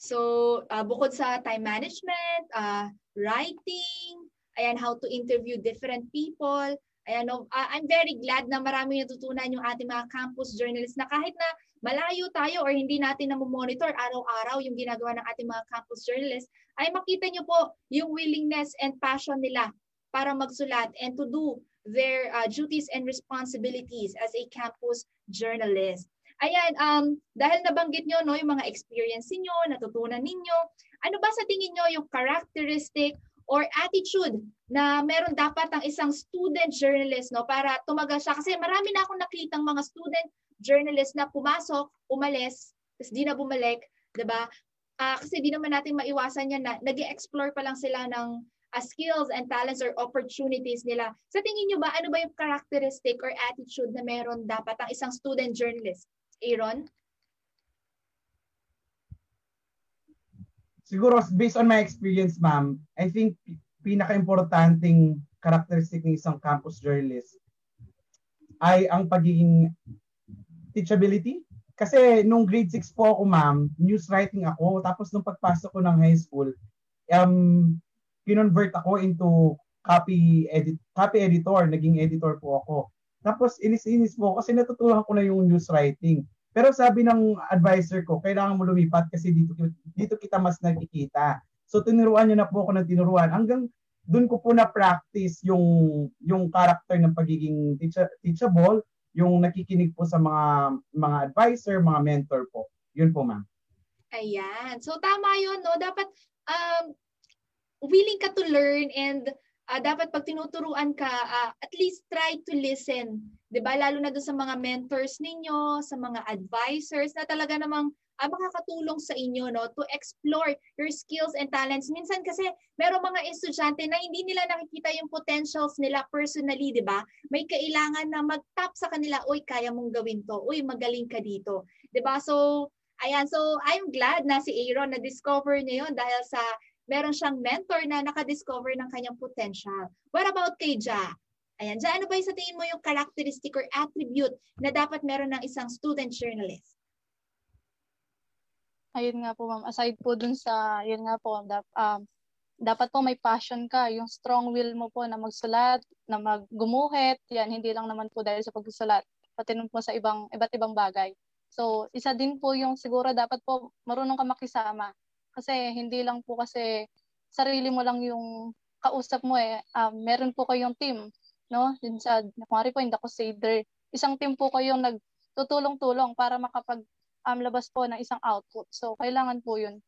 So, uh, bukod sa time management, uh, writing, ayan, how to interview different people, Ayan, uh, I'm very glad na marami natutunan yung ating mga campus journalists na kahit na malayo tayo or hindi natin na monitor araw-araw yung ginagawa ng ating mga campus journalists, ay makita nyo po yung willingness and passion nila para magsulat and to do their uh, duties and responsibilities as a campus journalist. Ayan, um, dahil nabanggit nyo no, yung mga experience niyo, natutunan ninyo, ano ba sa tingin nyo yung characteristic or attitude na meron dapat ang isang student journalist no para tumagal siya kasi marami na akong nakitang mga student journalist na pumasok, umalis, tapos di na bumalik, 'di ba? Uh, kasi di naman natin maiwasan yan na nag explore pa lang sila ng uh, skills and talents or opportunities nila. Sa tingin niyo ba, ano ba yung characteristic or attitude na meron dapat ang isang student journalist? Aaron? Siguro, based on my experience, ma'am, I think pinaka-importanting characteristic ng isang campus journalist ay ang pagiging teachability. Kasi nung grade 6 po ako, ma'am, news writing ako. Tapos nung pagpasok ko ng high school, um, kinonvert ako into copy edit copy editor, naging editor po ako. Tapos inis-inis po kasi natutunan ko na yung news writing. Pero sabi ng advisor ko, kailangan mo lumipat kasi dito, dito kita mas nakikita. So tinuruan niya na po ako ng tinuruan. Hanggang doon ko po na practice yung yung character ng pagiging teachable, yung nakikinig po sa mga mga advisor, mga mentor po. Yun po, ma'am. Ayan. So tama 'yun, no? Dapat um willing ka to learn and uh, dapat pag tinuturuan ka, uh, at least try to listen. 'Di ba? Lalo na doon sa mga mentors ninyo, sa mga advisors na talaga namang uh, makakatulong sa inyo no to explore your skills and talents. Minsan kasi meron mga estudyante na hindi nila nakikita yung potentials nila personally, 'di ba? May kailangan na mag-tap sa kanila, "Uy, kaya mong gawin 'to. Uy, magaling ka dito." 'Di ba? So, ayan, so I'm glad na si Aaron na discover niya 'yon dahil sa meron siyang mentor na nakadiscover ng kanyang potential. What about kay Ja? Ayan, Ja, ano ba yung sa tingin mo yung characteristic or attribute na dapat meron ng isang student journalist? Ayun nga po, ma'am. Aside po dun sa, yun nga po, um, dapat po may passion ka, yung strong will mo po na magsulat, na maggumuhit, yan, hindi lang naman po dahil sa pagsusulat, pati nun po sa ibang, iba't ibang bagay. So, isa din po yung siguro dapat po marunong ka makisama. Kasi hindi lang po kasi sarili mo lang yung kausap mo eh. Um, meron po kayong team, no? Yun sa, kumari po, hindi ako Crusader. Isang team po kayong nagtutulong-tulong para makapag um, labas po ng isang output. So, kailangan po yun.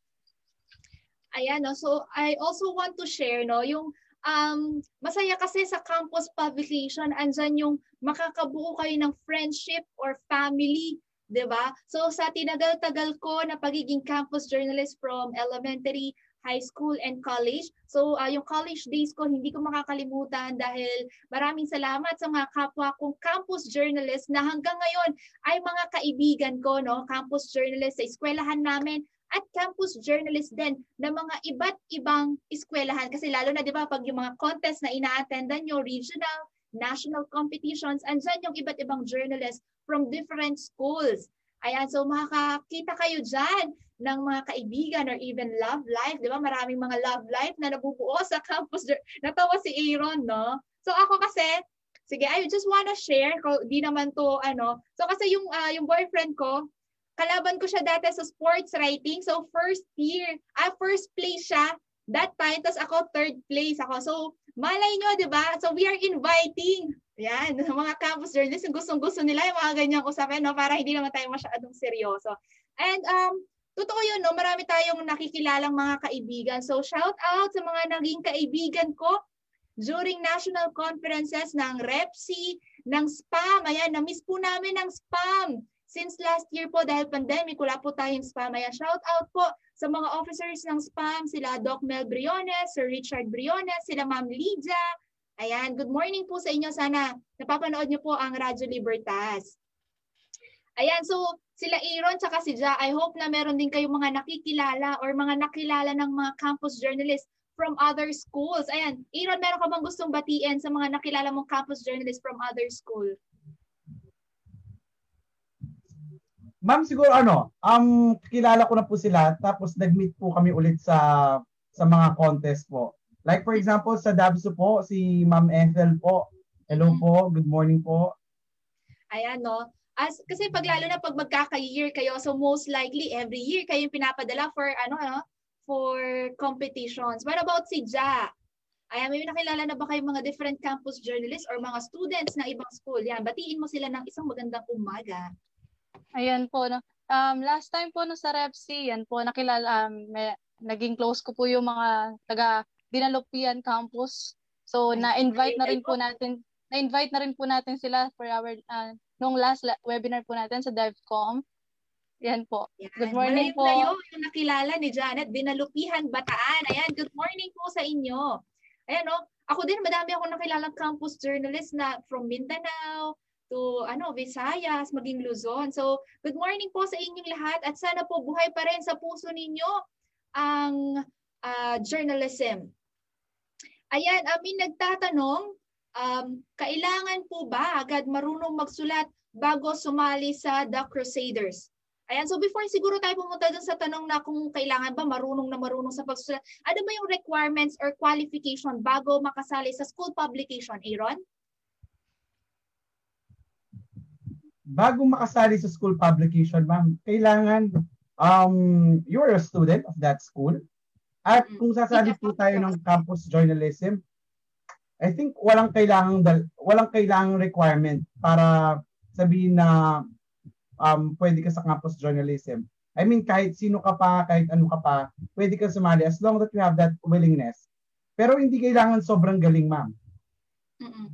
Ayan, no? so I also want to share no, yung um, masaya kasi sa campus publication, andyan yung makakabuo kayo ng friendship or family 'di ba? So sa tinagal-tagal ko na pagiging campus journalist from elementary, high school and college. So uh, yung college days ko hindi ko makakalimutan dahil maraming salamat sa mga kapwa kong campus journalist na hanggang ngayon ay mga kaibigan ko no, campus journalist sa eskwelahan namin at campus journalist din ng mga iba't ibang eskwelahan kasi lalo na 'di ba pag yung mga contest na ina-attendan nyo, regional, national competitions, andyan yung iba't ibang journalists from different schools. Ayan, so makakita kayo dyan ng mga kaibigan or even love life. Di ba? Maraming mga love life na nabubuo sa campus. [LAUGHS] Natawa si Aaron, no? So ako kasi, sige, I just wanna share. Di naman to, ano. So kasi yung, uh, yung boyfriend ko, kalaban ko siya dati sa sports writing. So first year, ah, first place siya that time. Tapos ako third place ako. So malay nyo, di ba? So we are inviting yan, [LAUGHS] mga campus journalists, gustong-gusto nila yung mga ganyang usapin, no? para hindi naman tayo masyadong seryoso. And um, totoo yun, no? marami tayong nakikilalang mga kaibigan. So shout out sa mga naging kaibigan ko during national conferences ng REPSI, ng SPAM. Ayan, na-miss po namin ng SPAM. Since last year po, dahil pandemic, wala po tayong SPAM. Ayan, shout out po sa mga officers ng SPAM, sila Doc Mel Briones, Sir Richard Briones, sila Ma'am Lydia, Ayan, good morning po sa inyo. Sana napapanood niyo po ang Radyo Libertas. Ayan, so sila Aaron tsaka si Ja, I hope na meron din kayong mga nakikilala or mga nakilala ng mga campus journalists from other schools. Ayan, Aaron, meron ka bang gustong batiin sa mga nakilala mong campus journalists from other school? Ma'am, siguro ano, um, kilala ko na po sila tapos nag-meet po kami ulit sa sa mga contest po. Like for example, sa Dabso po, si Ma'am Ethel po. Hello mm-hmm. po, good morning po. Ayan, no? As, kasi pag lalo na pag magkaka-year kayo, so most likely every year kayo pinapadala for ano, ano, for competitions. What about si Ja? Ayan, may nakilala na ba kayong mga different campus journalists or mga students ng ibang school? Yan, batiin mo sila ng isang magandang umaga. Ayan po, no. Um, last time po no sa REPC, yan po, nakilala, um, may, naging close ko po yung mga taga Dinalupian campus. So, na-invite na rin po natin, na-invite na rin po natin sila for our, uh, nung last la- webinar po natin sa DevCom. Yan po. Yan. Good morning Malayo po. Layo, yung nakilala ni Janet, Dinalupihan, Bataan. Ayan, good morning po sa inyo. Ayan, no? Ako din, madami ako nakilalang campus journalist na from Mindanao, to ano Visayas, maging Luzon. So, good morning po sa inyong lahat at sana po buhay pa rin sa puso ninyo ang uh, journalism. Ayan, amin nagtatanong, um, kailangan po ba agad marunong magsulat bago sumali sa The Crusaders? Ayan, so before siguro tayo pumunta dun sa tanong na kung kailangan ba marunong na marunong sa pagsulat, ano ba yung requirements or qualification bago makasali sa school publication, Aaron? bago makasali sa school publication, ma'am, kailangan um, you're a student of that school. At kung sasali po tayo ng campus journalism, I think walang kailangang walang kailangang requirement para sabihin na um, pwede ka sa campus journalism. I mean, kahit sino ka pa, kahit ano ka pa, pwede ka sumali as long that you have that willingness. Pero hindi kailangan sobrang galing, ma'am. Mm-mm.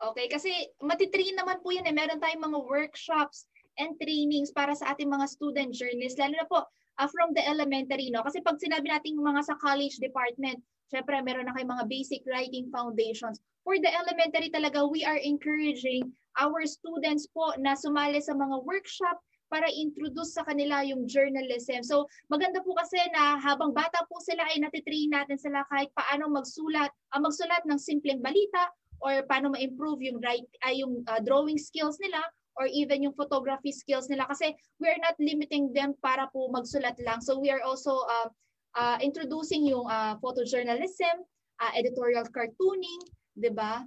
Okay, kasi matitrain naman po yan eh. Meron tayong mga workshops and trainings para sa ating mga student journeys, lalo na po uh, from the elementary, no? Kasi pag sinabi natin mga sa college department, syempre meron na kayong mga basic writing foundations. For the elementary talaga, we are encouraging our students po na sumali sa mga workshop para introduce sa kanila yung journalism. So maganda po kasi na habang bata po sila ay natitrain natin sila kahit paano magsulat, uh, magsulat ng simpleng balita or paano ma-improve yung write ay uh, yung uh, drawing skills nila or even yung photography skills nila kasi we are not limiting them para po magsulat lang. So we are also uh, uh, introducing yung uh, photojournalism, uh, editorial cartooning, 'di ba?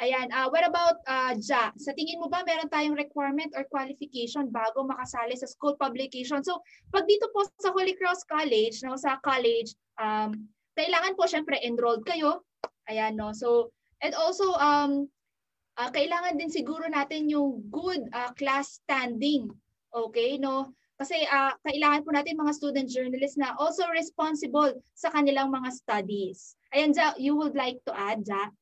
Ayan, uh, what about uh, Ja? Sa tingin mo ba meron tayong requirement or qualification bago makasali sa school publication? So, pag dito po sa Holy Cross College, no, sa college, um, kailangan po syempre enrolled kayo. Ayan, no. So, And also, um, uh, kailangan din siguro natin yung good uh, class standing. Okay, no? Kasi uh, kailangan po natin mga student journalists na also responsible sa kanilang mga studies. Ayan, Ja, you would like to add, Ja?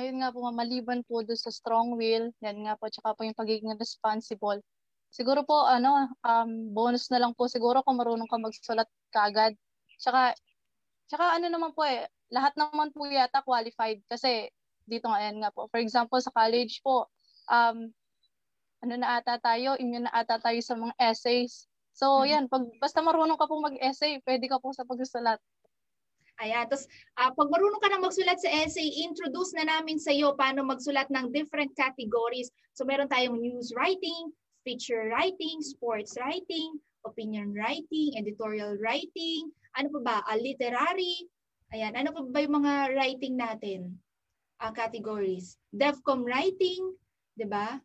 Ayun nga po, maliban po doon sa strong will, yan nga po, tsaka po yung pagiging responsible. Siguro po, ano, um, bonus na lang po siguro kung marunong ka magsulat kagad. Tsaka, tsaka ano naman po eh, lahat naman po yata qualified kasi dito nga yan nga po. For example, sa college po, um, ano na ata tayo, immune na ata tayo sa mga essays. So, mm-hmm. yan, pag, basta marunong ka pong mag-essay, pwede ka po sa pagsusulat. Ayan. Tapos, uh, pag marunong ka na magsulat sa essay, introduce na namin sa iyo paano magsulat ng different categories. So, meron tayong news writing, feature writing, sports writing, opinion writing, editorial writing, ano pa ba, uh, literary, Ayan, ano pa ba yung mga writing natin? Uh, categories. DevCom writing, 'di ba?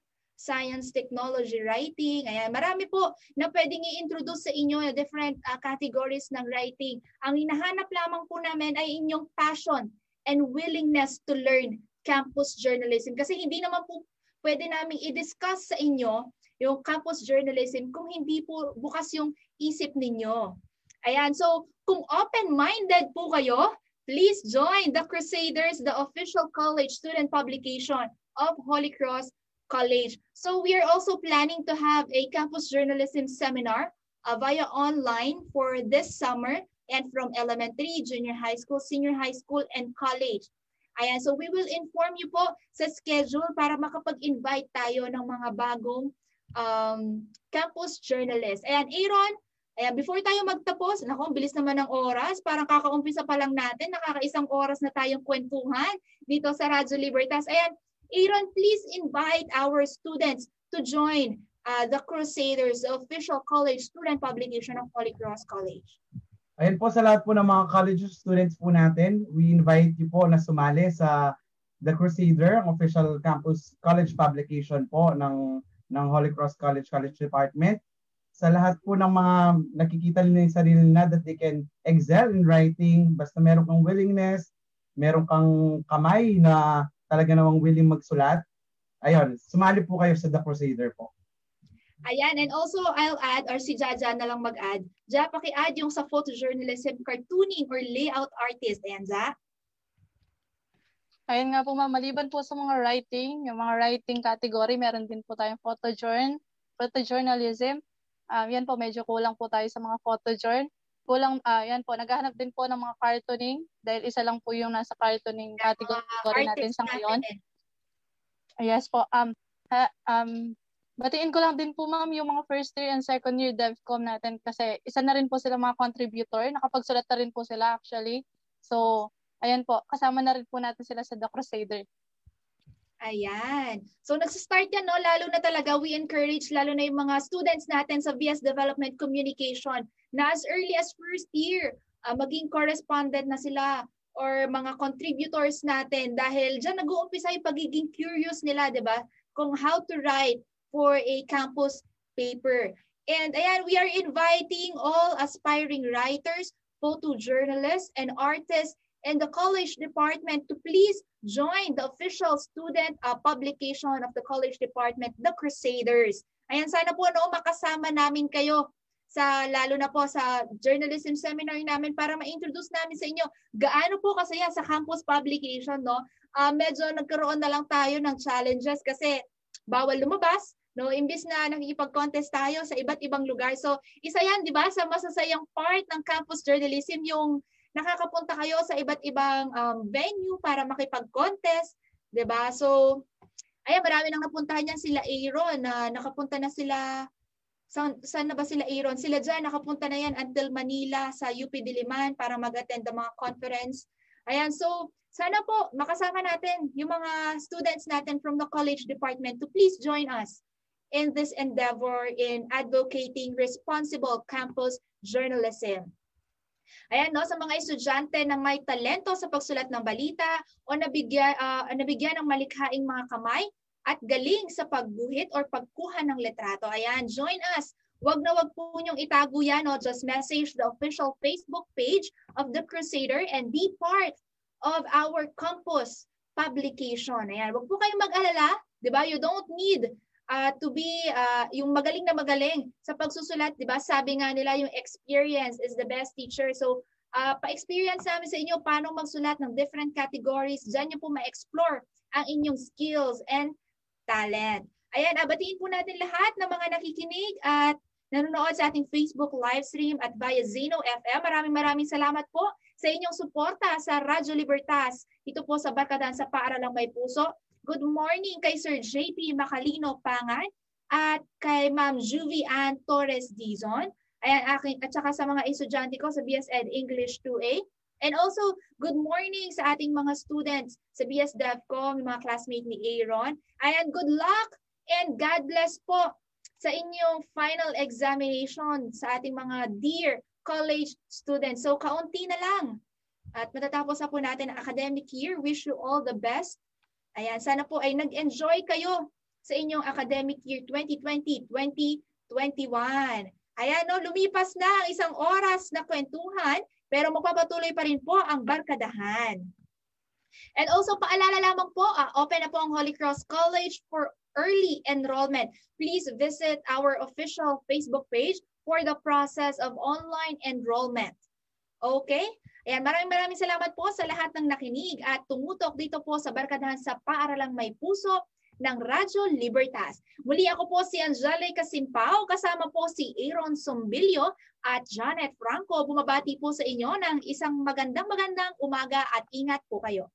Science technology writing. Ayan, marami po na pwedeng i-introduce sa inyo na different uh, categories ng writing. Ang hinahanap lamang po namin ay inyong passion and willingness to learn campus journalism kasi hindi naman po pwede namin i-discuss sa inyo yung campus journalism kung hindi po bukas yung isip ninyo. Ayan, so kung open-minded po kayo, please join the Crusaders, the official college student publication of Holy Cross College. So we are also planning to have a campus journalism seminar uh, via online for this summer and from elementary, junior high school, senior high school, and college. Ayan, so we will inform you po sa schedule para makapag-invite tayo ng mga bagong um, campus journalists. Ayan, Aaron, Ayan, before tayo magtapos, naku, bilis naman ng oras. Parang kakaumpisa pa lang natin, nakakaisang oras na tayong kwentuhan dito sa Radyo Libertas. Ayan, Aaron, please invite our students to join uh, the Crusaders, the official college student publication of Holy Cross College. Ayan po sa lahat po ng mga college students po natin, we invite you po na sumali sa The Crusader, official campus college publication po ng ng Holy Cross College College Department sa lahat po ng mga nakikita nila yung sarili na that they can excel in writing basta meron kang willingness, meron kang kamay na talaga namang willing magsulat. ayun, sumali po kayo sa The Crusader po. Ayan, and also I'll add, or si Jaja na lang mag-add. Ja, paki-add yung sa photojournalism, cartooning, or layout artist. Ayan, Ja. Ayun nga po ma'am, maliban po sa mga writing, yung mga writing category, meron din po tayong photojourn, photojournalism. Um, yan po, medyo kulang po tayo sa mga photojourn. Kulang, uh, yan po, naghahanap din po ng mga cartooning dahil isa lang po yung nasa cartooning category natin sa ngayon. Natin. Yes po. Um, ha, um, batiin ko lang din po ma'am yung mga first year and second year DevCom natin kasi isa na rin po sila mga contributor. Nakapagsulat na rin po sila actually. So, Ayan po, kasama na rin po natin sila sa The Crusader. Ayan. So nagsa-start yan, no? lalo na talaga we encourage, lalo na yung mga students natin sa VS Development Communication na as early as first year, uh, maging correspondent na sila or mga contributors natin dahil dyan nag-uumpisa yung pagiging curious nila, di ba? Kung how to write for a campus paper. And ayan, we are inviting all aspiring writers, photojournalists, and artists and the college department to please join the official student uh, publication of the college department, The Crusaders. Ayan, sana po no, makasama namin kayo sa lalo na po sa journalism seminar namin para ma-introduce namin sa inyo gaano po kasaya sa campus publication no? Uh, medyo nagkaroon na lang tayo ng challenges kasi bawal lumabas no? Imbis na nakikipag-contest tayo sa iba't ibang lugar. So isa yan di ba sa masasayang part ng campus journalism yung nakakapunta kayo sa iba't ibang um, venue para makipag-contest, 'di ba? So ayan, marami nang napuntahan niyan sila Aaron na nakapunta na sila saan, saan na ba sila Aaron? Sila dyan, nakapunta na yan until Manila sa UP Diliman para mag-attend ng mga conference. Ayan, so sana po makasama natin yung mga students natin from the college department to please join us in this endeavor in advocating responsible campus journalism. Ayan, no, sa mga estudyante na may talento sa pagsulat ng balita o nabigyan, uh, nabigyan ng malikhaing mga kamay at galing sa pagguhit or pagkuha ng letrato. Ayan, join us. Wag na wag po niyong itago yan. No? Just message the official Facebook page of The Crusader and be part of our campus publication. Ayan, wag po kayong mag-alala. Di ba? You don't need uh, to be uh, yung magaling na magaling sa pagsusulat, 'di ba? Sabi nga nila yung experience is the best teacher. So, uh, pa-experience namin sa inyo paano magsulat ng different categories. Diyan niyo po ma-explore ang inyong skills and talent. Ayan, abatiin po natin lahat ng mga nakikinig at nanonood sa ating Facebook live stream at via Zeno FM. Maraming maraming salamat po sa inyong suporta sa Radyo Libertas. Ito po sa Barkadahan sa Paaralang May Puso. Good morning kay Sir JP Macalino Pangan at kay Ma'am Juvie Ann Torres Dizon. Ayan, aking, at saka sa mga estudyante ko sa BS Ed English 2A. And also, good morning sa ating mga students sa BS DevCom, mga classmate ni Aaron. Ayan, good luck and God bless po sa inyong final examination sa ating mga dear college students. So, kaunti na lang. At matatapos na po natin ang academic year. Wish you all the best Ayan, sana po ay nag-enjoy kayo sa inyong academic year 2020-2021. Ayan, no, lumipas na ang isang oras na kwentuhan, pero magpapatuloy pa rin po ang barkadahan. And also, paalala lamang po, uh, open na po ang Holy Cross College for early enrollment. Please visit our official Facebook page for the process of online enrollment. Okay? Ayan, maraming maraming salamat po sa lahat ng nakinig at tumutok dito po sa Barkadahan sa Paaralang May Puso ng Radyo Libertas. Muli ako po si Angele Casimpao, kasama po si Aaron Sombilio at Janet Franco. Bumabati po sa inyo ng isang magandang magandang umaga at ingat po kayo.